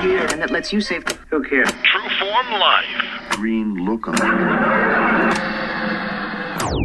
here and that lets you save. Who cares? True Form Life. Green lookum.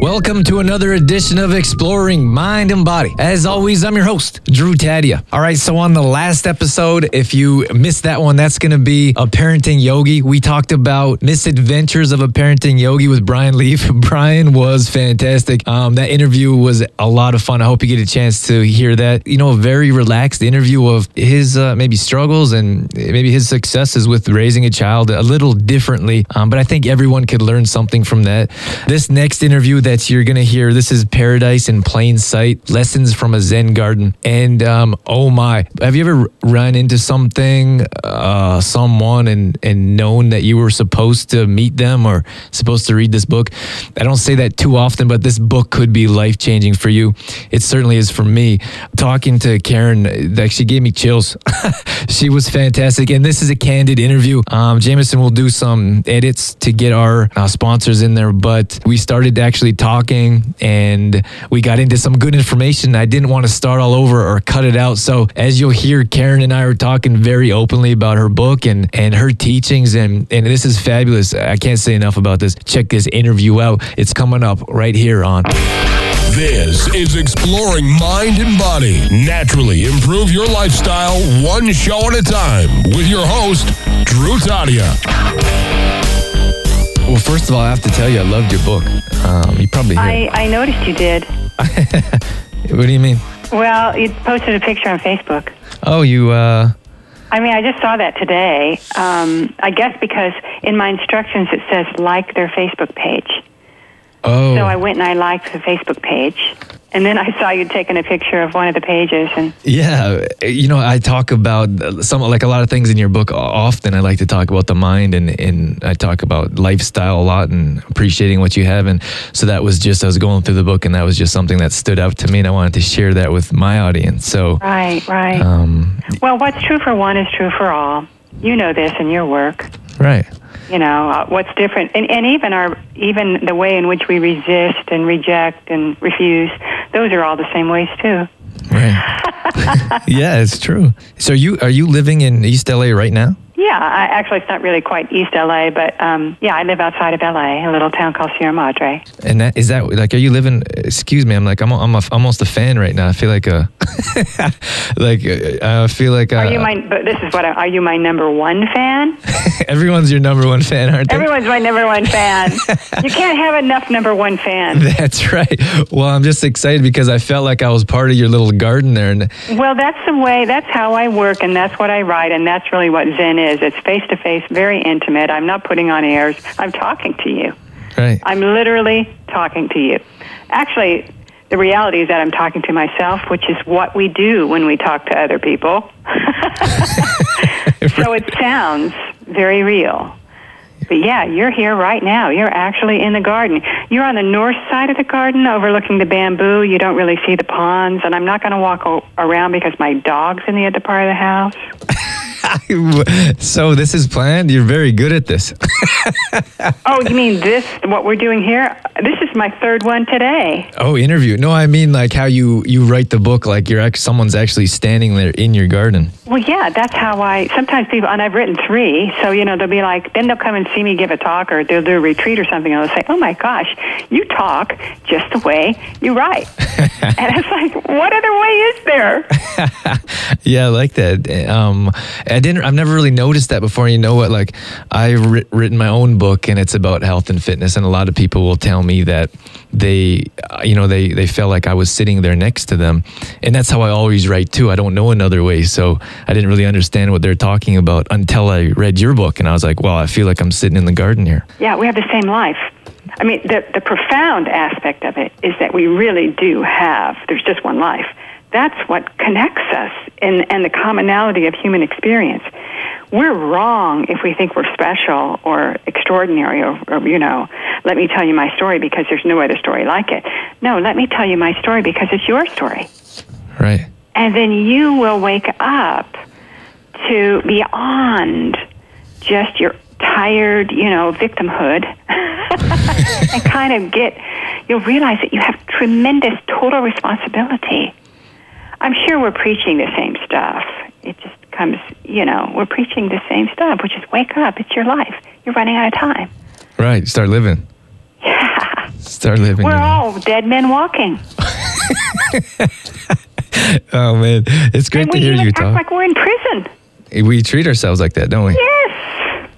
Welcome to another edition of Exploring Mind and Body. As always, I'm your host, Drew Tadia. All right, so on the last episode, if you missed that one, that's going to be a parenting yogi. We talked about misadventures of a parenting yogi with Brian Leaf. Brian was fantastic. Um, that interview was a lot of fun. I hope you get a chance to hear that. You know, a very relaxed interview of his uh, maybe struggles and maybe his successes with raising a child a little differently. Um, but I think everyone could learn something from that. This next interview that you're going to hear, this is Paradise in Plain Sight Lessons from a Zen Garden. And um, oh my, have you ever run into something, uh, someone, and, and known that you were supposed to meet them or supposed to read this book? I don't say that too often, but this book could be life changing for you. It certainly is for me. Talking to Karen, like she gave me chills. she was fantastic. And this is a candid interview. Um, Jameson will do some edits to get our uh, sponsors in there, but we started actually talking and we got into some good information. I didn't want to start all over or cut it out. So as you'll hear, Karen and I are talking very openly about her book and, and her teachings. And, and this is fabulous. I can't say enough about this. Check this interview out. It's coming up right here on. This is Exploring Mind and Body. Naturally improve your lifestyle one show at a time with your host, Drew Tadia. Well, first of all, I have to tell you, I loved your book. Um, you probably. I, I noticed you did. what do you mean? Well, you posted a picture on Facebook. Oh, you, uh, I mean, I just saw that today. Um, I guess because in my instructions it says like their Facebook page. oh. So I went and I liked the Facebook page. And then I saw you'd taken a picture of one of the pages. And Yeah, you know, I talk about some like a lot of things in your book. Often, I like to talk about the mind, and and I talk about lifestyle a lot and appreciating what you have. And so that was just I was going through the book, and that was just something that stood out to me, and I wanted to share that with my audience. So, right, right. um, well, what's true for one is true for all. You know this in your work. right, you know uh, what's different and, and even our even the way in which we resist and reject and refuse those are all the same ways too right. yeah, it's true. So, you are you living in East LA right now? Yeah I, actually it's not really quite east la but um yeah i live outside of la a little town called sierra madre And that is that like, are you living? Excuse me, I'm like, I'm, I'm a, almost a fan right now. I feel like a, like uh, I feel like uh, are you my but this is what I, are you my number one fan everyone's your number one fan, aren't they? everyone's my number one fan you can't have enough number one fans That's right. Well, I'm just excited because I felt like I was part of your little garden there, and Well, that's the way, that's how I work, and that's what I write, and that's really what Zen is. It's face to face, very intimate. I'm not putting on airs, I'm talking to you. right. I'm literally talking to you. Actually, the reality is that I'm talking to myself, which is what we do when we talk to other people. so it sounds very real. But yeah, you're here right now. You're actually in the garden. You're on the north side of the garden overlooking the bamboo. You don't really see the ponds. And I'm not going to walk o- around because my dog's in the other part of the house. so this is planned. You're very good at this. Oh, you mean this, what we're doing here? This is my third one today. oh, interview? No, I mean like how you you write the book. Like you're someone's actually standing there in your garden. Well, yeah, that's how I. Sometimes people, and I've written three, so you know they'll be like, then they'll come and see me give a talk, or they'll do a retreat or something, and they'll say, "Oh my gosh, you talk just the way you write," and it's like, what other way is there? Yeah, I like that. Um, I didn't. I've never really noticed that before. You know what? Like, I've writ- written my own book, and it's about health and fitness. And a lot of people will tell me that they, uh, you know, they they felt like I was sitting there next to them, and that's how I always write too. I don't know another way, so I didn't really understand what they're talking about until I read your book, and I was like, wow, I feel like I'm sitting in the garden here. Yeah, we have the same life. I mean, the, the profound aspect of it is that we really do have, there's just one life. That's what connects us and, and the commonality of human experience. We're wrong if we think we're special or extraordinary or, or, you know, let me tell you my story because there's no other story like it. No, let me tell you my story because it's your story. Right. And then you will wake up to beyond just your tired, you know, victimhood and kind of get, you'll realize that you have tremendous total responsibility. I'm sure we're preaching the same stuff. It just comes, you know, we're preaching the same stuff, which is wake up. It's your life. You're running out of time. Right. Start living. Yeah. Start living. We're all dead men walking. Oh man, it's great and to hear you talk. like we're in prison. we treat ourselves like that, don't we? Yes.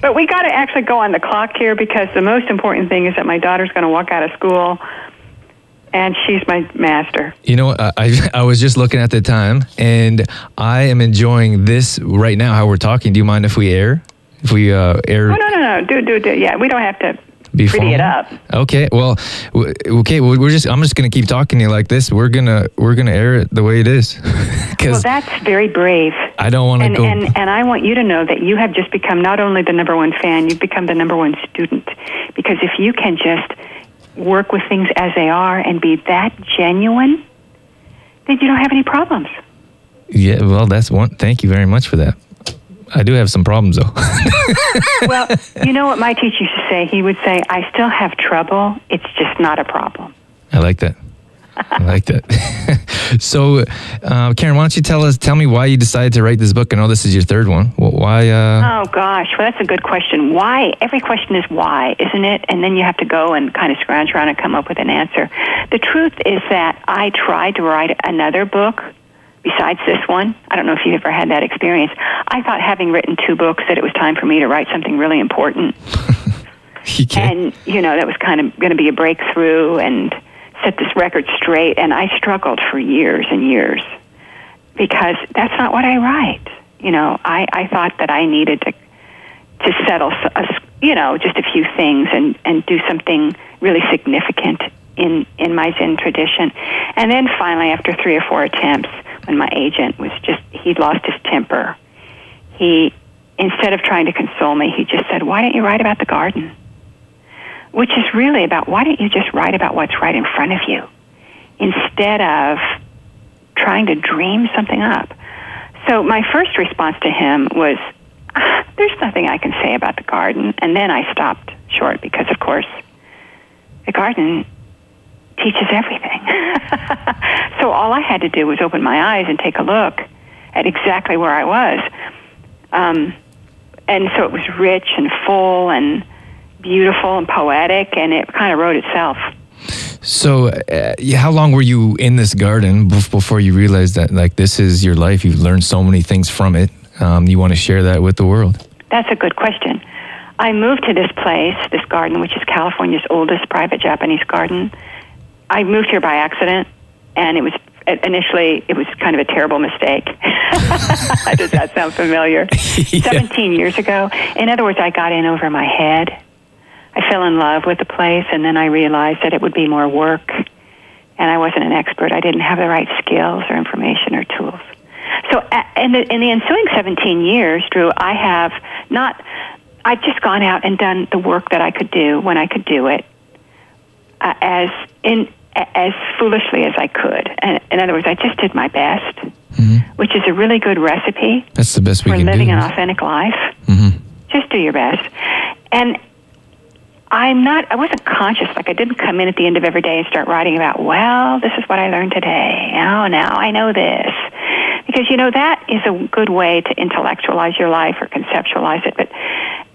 But we got to actually go on the clock here because the most important thing is that my daughter's going to walk out of school and she's my master. You know, I, I I was just looking at the time, and I am enjoying this right now. How we're talking. Do you mind if we air? If we uh, air Oh, no, no, no. Do, do, do. Yeah, we don't have to be pretty it up. Okay. Well, w- okay. Well, we're just. I'm just gonna keep talking to you like this. We're gonna we're gonna air it the way it is, Well, that's very brave. I don't want to go. and, and I want you to know that you have just become not only the number one fan, you've become the number one student. Because if you can just work with things as they are and be that genuine, then you don't have any problems. yeah. Well, that's one. Thank you very much for that. I do have some problems though. well, you know what my teacher used to say? He would say, I still have trouble. It's just not a problem. I like that. I like that. so, uh, Karen, why don't you tell us, tell me why you decided to write this book? I know this is your third one. Wh- Why? Uh, Oh, gosh. Well, that's a good question. Why? Every question is why, isn't it? And then you have to go and kind of scrounge around and come up with an answer. The truth is that I tried to write another book besides this one. I don't know if you've ever had that experience. I thought, having written two books, that it was time for me to write something really important. you and you know that was kind of going to be a breakthrough and set this record straight and i struggled for years and years because that's not what i write. You know i i thought that i needed to to settle a you know just a few things and and do something really significant in in my zen tradition. And then finally after three or four attempts when my agent was just he'd lost his temper he instead of trying to console me he just said why don't you write about the garden which is really about why don't you just write about what's right in front of you instead of trying to dream something up. So my first response to him was, "Ah, "There's nothing I can say about the garden," and then I stopped short because, of course, the garden teaches everything. so all I had to do was open my eyes and take a look at exactly where I was. Um, and so it was rich and full and beautiful and poetic, and it kind of wrote itself. So, uh, how long were you in this garden before you realized that, like, this is your life? You've learned so many things from it. Um, you want to share that with the world. That's a good question. I moved to this place, this garden, which is California's oldest private Japanese garden. I moved here by accident, and it was initially it was kind of a terrible mistake. Does that sound familiar? Seventeen years ago. In other words, I got in over my head. I fell in love with the place, and then I realized that it would be more work, and I wasn't an expert. I didn't have the right skills or information or tools. So, in the, in the ensuing 17 years, Drew, I have not, I've just gone out and done the work that I could do when I could do it, uh, as in as foolishly as I could. And in other words, I just did my best, which is a really good recipe That's the best we for can living do. an authentic life. Mhm. Just do your best. And I'm not, I wasn't conscious, like I didn't come in at the end of every day and start writing about, well, this is what I learned today. Oh, now I know this. Because, you know, that is a good way to intellectualize your life or conceptualize it. But,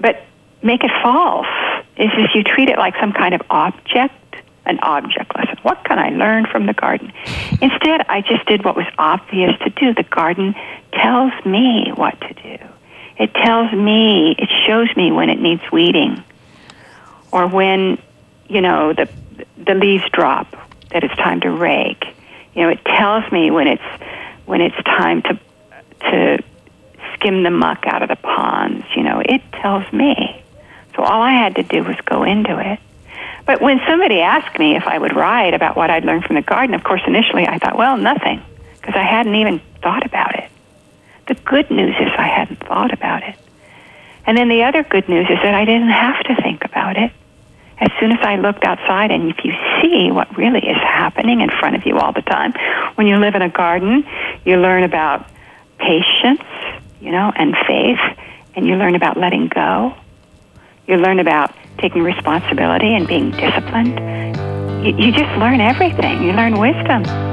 but make it false is if you treat it like some kind of object, an object lesson. What can I learn from the garden? Instead, I just did what was obvious to do. The garden tells me what to do. It tells me, it shows me when it needs weeding or when, you know, the, the leaves drop, that it's time to rake. You know, it tells me when it's, when it's time to, to skim the muck out of the ponds. You know, it tells me. So all I had to do was go into it. But when somebody asked me if I would write about what I'd learned from the garden, of course, initially I thought, well, nothing, because I hadn't even thought about it. The good news is I hadn't thought about it. And then the other good news is that I didn't have to think about it. As soon as I looked outside, and if you see what really is happening in front of you all the time, when you live in a garden, you learn about patience, you know, and faith, and you learn about letting go. You learn about taking responsibility and being disciplined. You, you just learn everything. You learn wisdom.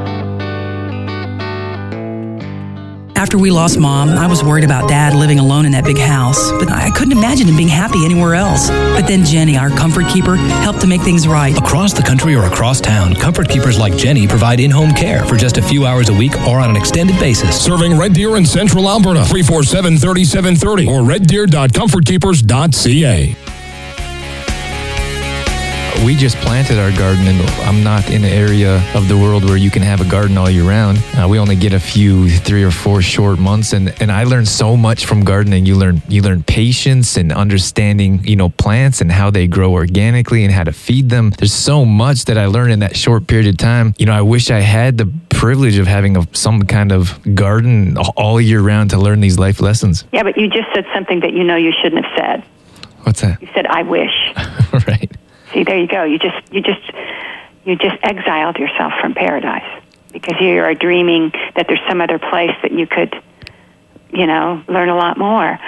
After we lost mom, I was worried about dad living alone in that big house, but I couldn't imagine him being happy anywhere else. But then Jenny, our comfort keeper, helped to make things right. Across the country or across town, comfort keepers like Jenny provide in home care for just a few hours a week or on an extended basis. Serving Red Deer and Central Alberta, 347 3730 or reddeer.comfortkeepers.ca. We just planted our garden, and I'm not in an area of the world where you can have a garden all year round. Uh, we only get a few, three or four short months, and, and I learned so much from gardening. You learn you learn patience and understanding, you know, plants and how they grow organically and how to feed them. There's so much that I learned in that short period of time. You know, I wish I had the privilege of having a, some kind of garden all year round to learn these life lessons. Yeah, but you just said something that you know you shouldn't have said. What's that? You said, "I wish." right. See, there you go. You just you just you just exiled yourself from paradise because you are dreaming that there's some other place that you could, you know, learn a lot more.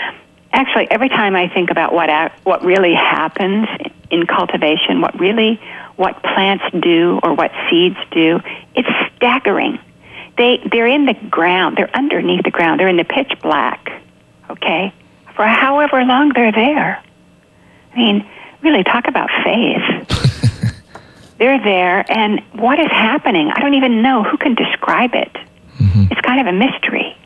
Actually, every time I think about what what really happens in cultivation, what really what plants do or what seeds do, it's staggering. They they're in the ground. They're underneath the ground. They're in the pitch black. Okay, for however long they're there. I mean, really talk about faith. They're there, and what is happening? I don't even know who can describe it. Mm-hmm. It's kind of a mystery.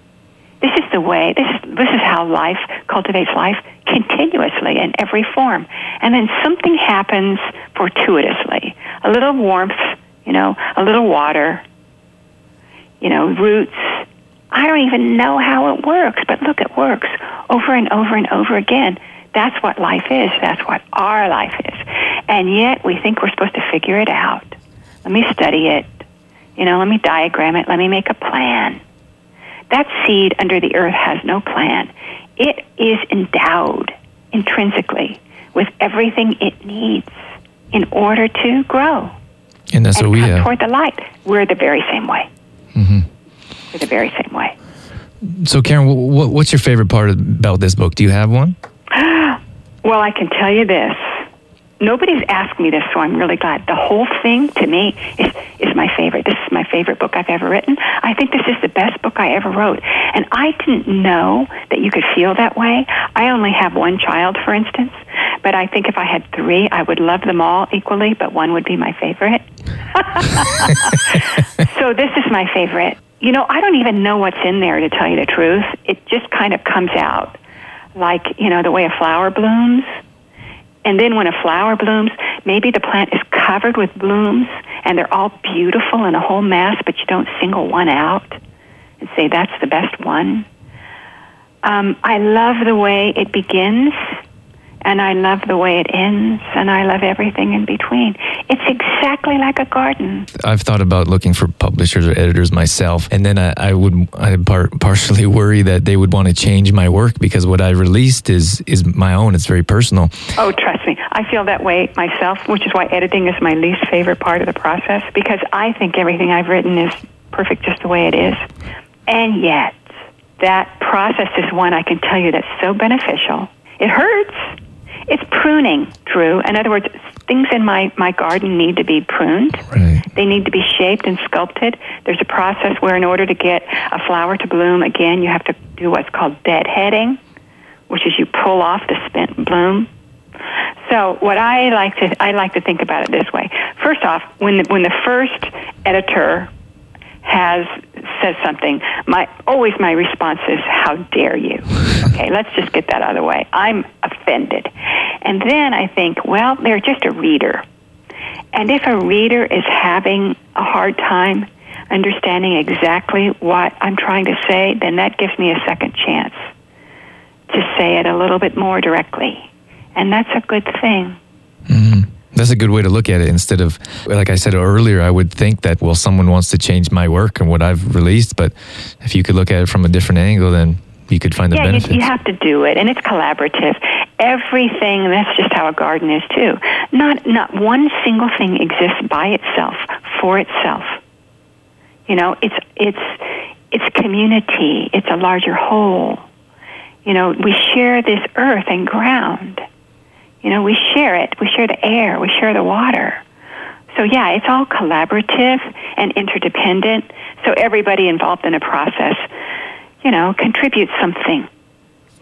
This is the way. This is this is how life cultivates life continuously in every form, and then something happens fortuitously. A little warmth, you know, a little water, you know, roots. I don't even know how it works, but look, it works over and over and over again. That's what life is. That's what our life is. And yet we think we're supposed to figure it out. Let me study it. You know, let me diagram it. Let me make a plan. That seed under the earth has no plan. It is endowed intrinsically with everything it needs in order to grow And that's and what we have. toward the light. We're the very same way. Mm-hmm. We're the very same way. So, Karen, wh- wh- what's your favorite part about this book? Do you have one? Well, I can tell you this. Nobody's asked me this, so I'm really glad. The whole thing to me is, is my favorite. This is my favorite book I've ever written. I think this is the best book I ever wrote. And I didn't know that you could feel that way. I only have one child, for instance, but I think if I had three, I would love them all equally, but one would be my favorite. so this is my favorite. You know, I don't even know what's in there to tell you the truth. It just kind of comes out like, you know, the way a flower blooms. And then when a flower blooms, maybe the plant is covered with blooms and they're all beautiful in a whole mass, but you don't single one out and say that's the best one. Um, I love the way it begins and I love the way it ends and I love everything in between. It's exactly like a garden. I've thought about looking for publishers or editors myself, and then I, I would I par- partially worry that they would want to change my work because what I released is is my own. It's very personal. Oh, trust me. I feel that way myself, which is why editing is my least favorite part of the process because I think everything I've written is perfect just the way it is. And yet, that process is one I can tell you that's so beneficial. It hurts. It's pruning, Drew. In other words, things in my, my garden need to be pruned. Right. They need to be shaped and sculpted. There's a process where, in order to get a flower to bloom again, you have to do what's called deadheading, which is you pull off the spent bloom. So, what I like to I like to think about it this way. First off, when the, when the first editor has says something, my always my response is, "How dare you?" Okay, let's just get that out of the way. I'm offended, and then I think, well, they're just a reader, and if a reader is having a hard time understanding exactly what I'm trying to say, then that gives me a second chance to say it a little bit more directly, and that's a good thing. Mm-hmm. That's a good way to look at it. Instead of, like I said earlier, I would think that, well, someone wants to change my work and what I've released. But if you could look at it from a different angle, then you could find the yeah, you, benefits. you have to do it, and it's collaborative. Everything. That's just how a garden is too. Not not one single thing exists by itself for itself. You know, it's it's it's community. It's a larger whole. You know, we share this earth and ground. You know, we share it. We share the air. We share the water. So yeah, it's all collaborative and interdependent. So everybody involved in a process you know, contributes something.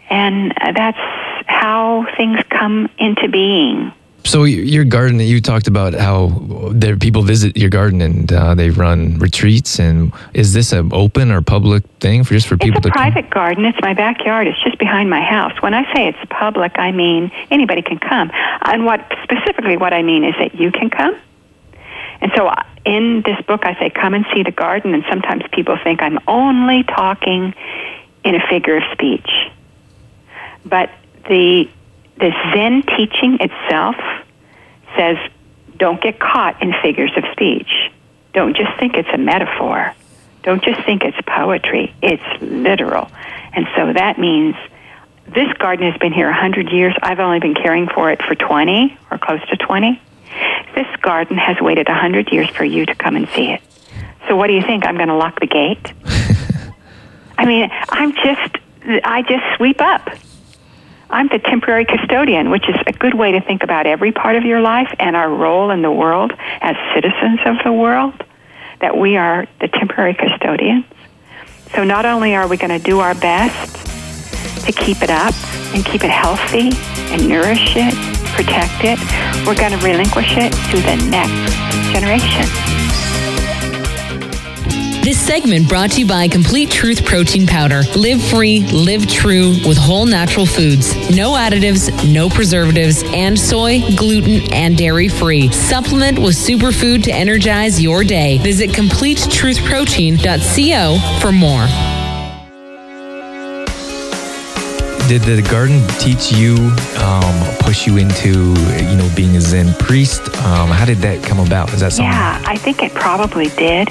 And uh, that's how things come into being. So your garden, you talked about how there people visit your garden and uh, they run retreats. And is this an open or public thing for just for people it's a to private garden. It's my backyard. It's just behind my house. When I say it's public, I mean anybody can come. And what specifically what I mean is that you can come. And so uh, in this book, I say, come and see the garden. And sometimes people think I'm only talking in a figure of speech. But the the Zen teaching itself says, don't get caught in figures of speech. Don't just think it's a metaphor. Don't just think it's poetry. It's literal. And so that means this garden has been here 100 years. I've only been caring for it for 20 or close to 20. This garden has waited 100 years for you to come and see it. So what do you think? I'm going to lock the gate? I mean, I'm just, I just sweep up. I'm the temporary custodian, which is a good way to think about every part of your life and our role in the world as citizens of the world, that we are the temporary custodians. So not only are we going to do our best to keep it up and keep it healthy and nourish it, protect it, we're going to relinquish it to the next generation. This segment brought to you by Complete Truth Protein Powder. Live free, live true with whole natural foods. No additives, no preservatives, and soy, gluten, and dairy free. Supplement with superfood to energize your day. Visit CompleteTruthProtein.co for more. Did the garden teach you, um, push you into, you know, being a Zen priest? Um, how did that come about? Is that something? Yeah, I think it probably did,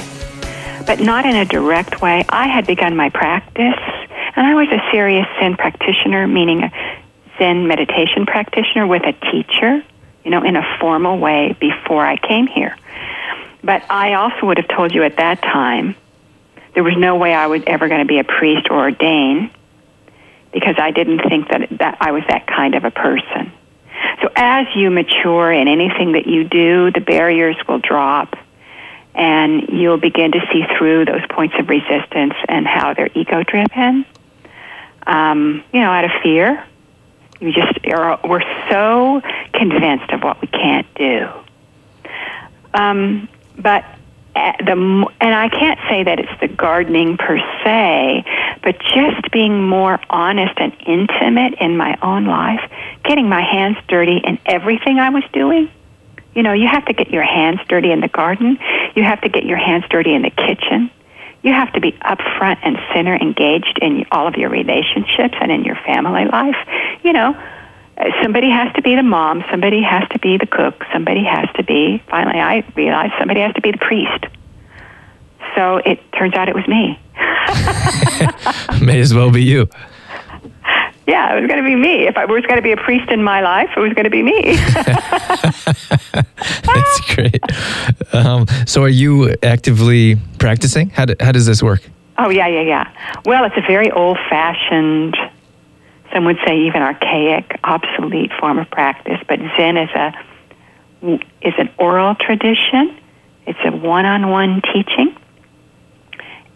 but not in a direct way. I had begun my practice, and I was a serious Zen practitioner, meaning a Zen meditation practitioner with a teacher, you know, in a formal way before I came here. But I also would have told you at that time there was no way I was ever going to be a priest or ordain because I didn't think that, that I was that kind of a person. So as you mature in anything that you do, the barriers will drop and you'll begin to see through those points of resistance and how they're ego driven. Um, you know, out of fear. You just are, we're so convinced of what we can't do. Um, but the and I can't say that it's the gardening per se, but just being more honest and intimate in my own life, getting my hands dirty in everything I was doing. You know, you have to get your hands dirty in the garden. You have to get your hands dirty in the kitchen. You have to be upfront and center engaged in all of your relationships and in your family life. You know, somebody has to be the mom, somebody has to be the cook, somebody has to be, finally, I realized somebody has to be the priest. So it turns out it was me. May as well be you. Yeah, it was going to be me. If I was going to be a priest in my life, it was going to be me. That's great. Um, so, are you actively practicing? How, do, how does this work? oh, yeah, yeah, yeah. Well, it's a very old fashioned, some would say even archaic, obsolete form of practice, but Zen is a is an oral tradition. It's a one-on-one teaching.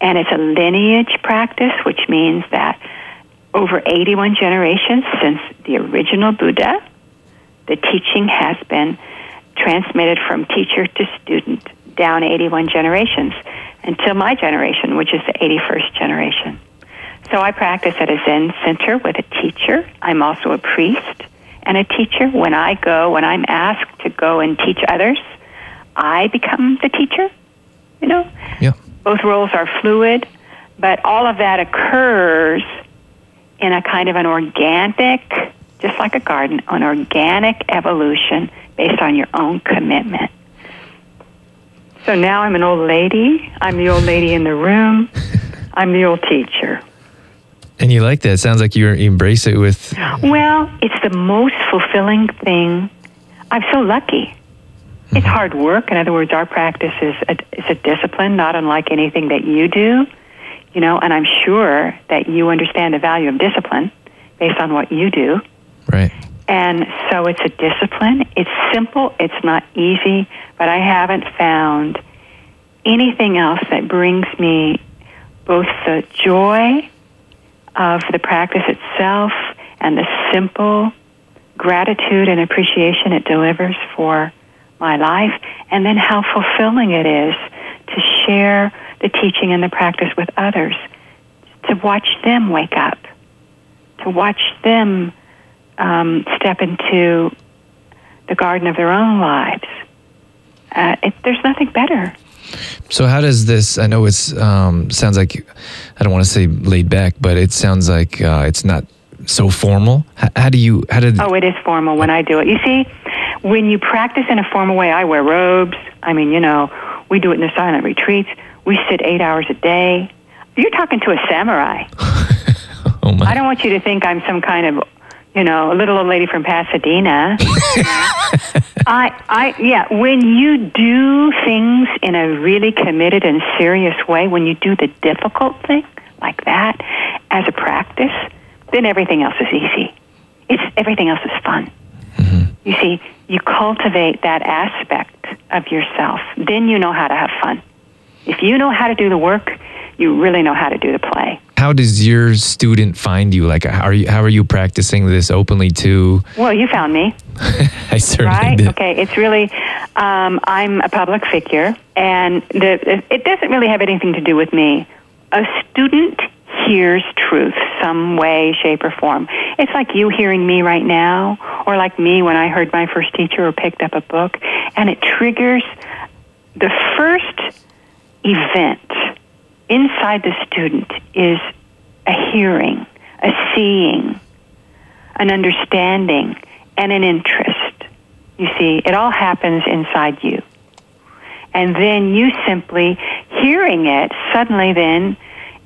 And it's a lineage practice, which means that over 81 generations since the original Buddha, the teaching has been transmitted from teacher to student down 81 generations until my generation, which is the 81st generation. So I practice at a Zen center with a teacher. I'm also a priest and a teacher. When I go, when I'm asked to go and teach others, I become the teacher. You know? Yeah. Both roles are fluid, but all of that occurs in a kind of an organic, just like a garden, an organic evolution based on your own commitment. So now I'm an old lady. I'm the old lady in the room. I'm the old teacher. And you like that? It sounds like you embrace it with. Well, it's the most fulfilling thing. I'm so lucky. It's mm-hmm. hard work. In other words, our practice is a, is a discipline, not unlike anything that you do. You know, and I'm sure that you understand the value of discipline based on what you do. Right. And so it's a discipline. It's simple. It's not easy, but I haven't found anything else that brings me both the joy of the practice itself and the simple gratitude and appreciation it delivers for my life, and then how fulfilling it is to share the teaching and the practice with others, to watch them wake up, to watch them um, step into the garden of their own lives. Uh, it, there's nothing better. So how does this? I know it's um, sounds like I don't want to say laid back, but it sounds like uh, it's not so formal. How, how do you? How did? Oh, it is formal when I do it. You see, when you practice in a formal way, I wear robes. I mean, you know, we do it in the silent retreats. We sit eight hours a day. You're talking to a samurai. oh my! I don't want you to think I'm some kind of, you know, a little old lady from Pasadena. I, I, yeah. When you do things in a really committed and serious way, when you do the difficult thing like that as a practice, then everything else is easy. It's everything else is fun. Mm-hmm. You see, you cultivate that aspect of yourself. Then you know how to have fun. If you know how to do the work, you really know how to do the play. How does your student find you? Like, how are you? How are you practicing this openly too? Well, you found me. I certainly right? did. Okay, it's really, um, I'm a public figure, and the, it doesn't really have anything to do with me. A student hears truth some way, shape, or form. It's like you hearing me right now, or like me when I heard my first teacher or picked up a book, and it triggers the first event inside the student is a hearing, a seeing, an understanding, and an interest. You see, it all happens inside you. And then you simply hearing it, suddenly then,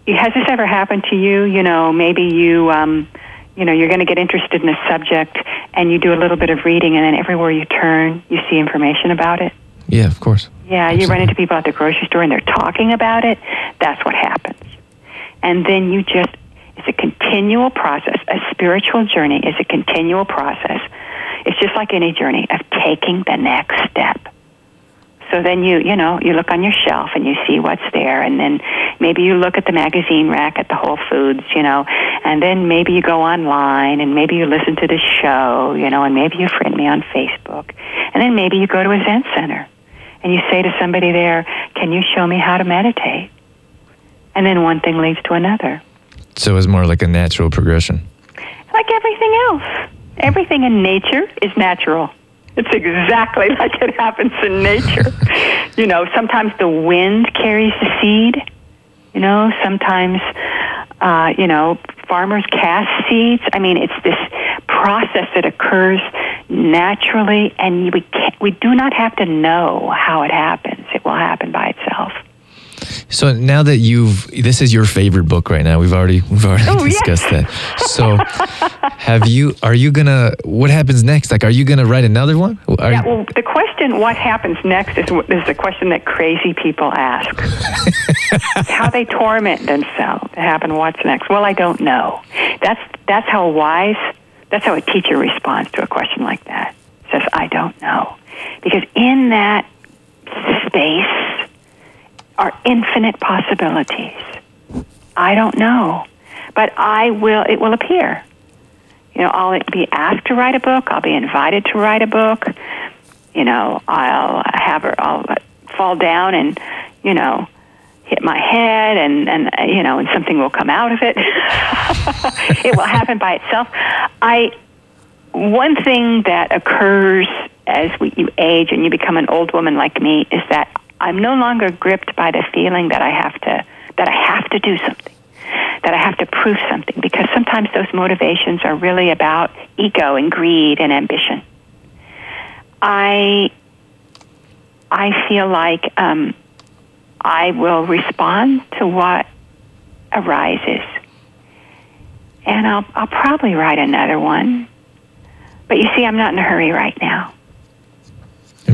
has this ever happened to you? You know, maybe you, um, you know, you're going to get interested in a subject and you do a little bit of reading and then everywhere you turn, you see information about it. Yeah, of course. Yeah, you run into people at the grocery store and they're talking about it. That's what happens. And then you just, it's a continual process. A spiritual journey is a continual process. It's just like any journey of taking the next step. So then you, you know, you look on your shelf and you see what's there, and then maybe you look at the magazine rack at the Whole Foods, you know, and then maybe you go online and maybe you listen to the show, you know, and maybe you friend me on Facebook, and then maybe you go to a Zen center and you say to somebody there, "Can you show me how to meditate?" And then one thing leads to another. So it's more like a natural progression. Like everything else, everything in nature is natural. It's exactly like it happens in nature. you know, sometimes the wind carries the seed. You know, sometimes, uh, you know, farmers cast seeds. I mean, it's this process that occurs naturally, and we can't, we do not have to know how it happens. It will happen by itself. So now that you've, this is your favorite book right now. We've already we've already Oh, discussed that. So, have you? Are you gonna? What happens next? Like, are you gonna write another one? Are Yeah, well, the question, what happens next, is, is a question that crazy people ask. how they torment themselves to happen, what's next? Well, I don't know. That's, that's how a wise, that's how a teacher responds to a question like that. Says, I don't know. Because in that space are infinite possibilities. I don't know. But I will, it will appear. You know, I'll be asked to write a book. I'll be invited to write a book. You know, I'll have. I'll fall down and, you know, hit my head, and and you know, and something will come out of it. it will happen by itself. I one thing that occurs as we, you age and you become an old woman like me is that I'm no longer gripped by the feeling that I have to that I have to do something that I have to prove something because sometimes those motivations are really about ego and greed and ambition. I I feel like um, I will respond to what arises, and I'll I'll probably write another one. But you see, I'm not in a hurry right now.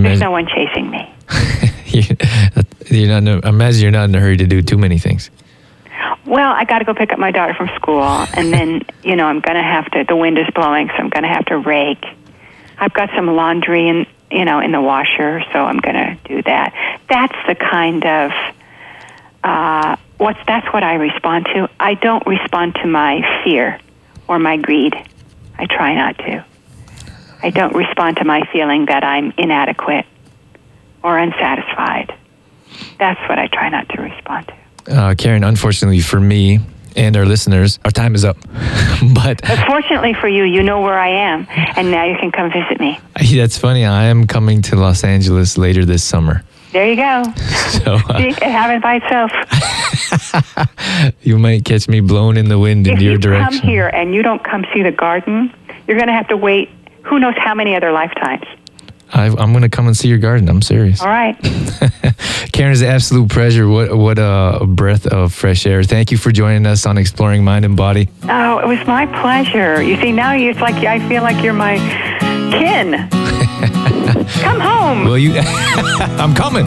There's no one chasing me. you're not. In a, imagine you're not in a hurry to do too many things. Well, I got to go pick up my daughter from school, and then you know I'm going to have to. The wind is blowing, so I'm going to have to rake. I've got some laundry in you know in the washer, so I'm going to do that. That's the kind of uh, what's that's what I respond to. I don't respond to my fear or my greed. I try not to. I don't respond to my feeling that I'm inadequate or unsatisfied. That's what I try not to respond to. Uh, Karen, unfortunately for me and our listeners, our time is up. but But fortunately for you, you know where I am, and now you can come visit me. that's funny. I am coming to Los Angeles later this summer. There you go. So uh, See, it happened by itself. you might catch me blown in the wind in if your you direction. come here and you don't come see the garden, you're going to have to wait who knows how many other lifetimes. I, I'm going to come and see your garden. I'm serious. All right. Karen, it's an absolute pleasure. What what a breath of fresh air. Thank you for joining us on Exploring Mind and Body. Oh, it was my pleasure. You see, now it's like I feel like you're my kin. Come home. Well, you, I'm coming.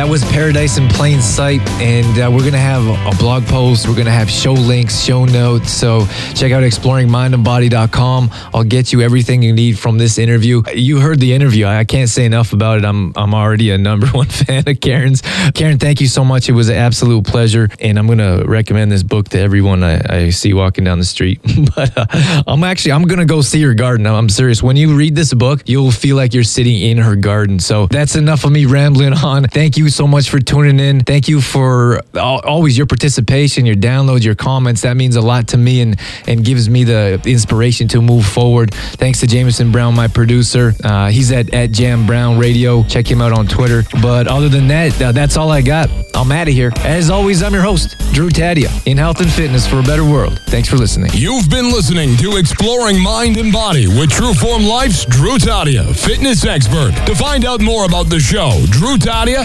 That was Paradise in Plain Sight, and uh, we're going to have a blog post. We're going to have show links, show notes. So check out exploringmindandbody.com. I'll get you everything you need from this interview. You heard the interview. I can't say enough about it. I'm I'm already a number one fan of Karen's. Karen, thank you so much. It was an absolute pleasure, and I'm going to recommend this book to everyone I, I see walking down the street. but uh, I'm actually I'm going to go see her garden. I'm serious. When you read this book, you'll feel like you're sitting in her garden. So that's enough of me rambling on. Thank you so much for tuning in. Thank you for always your participation, your downloads, your comments. That means a lot to me and and gives me the inspiration to move forward. Thanks to Jameson Brown, my producer. Uh, he's at at Jam Brown Radio. Check him out on Twitter. But other than that, uh, that's all I got. I'm out of here. As always, I'm your host, Drew Tadia, in health and fitness for a better world. Thanks for listening. You've been listening to Exploring Mind and Body with True Form Life's Drew Tadia, fitness expert. To find out more about the show, Drew Tadia,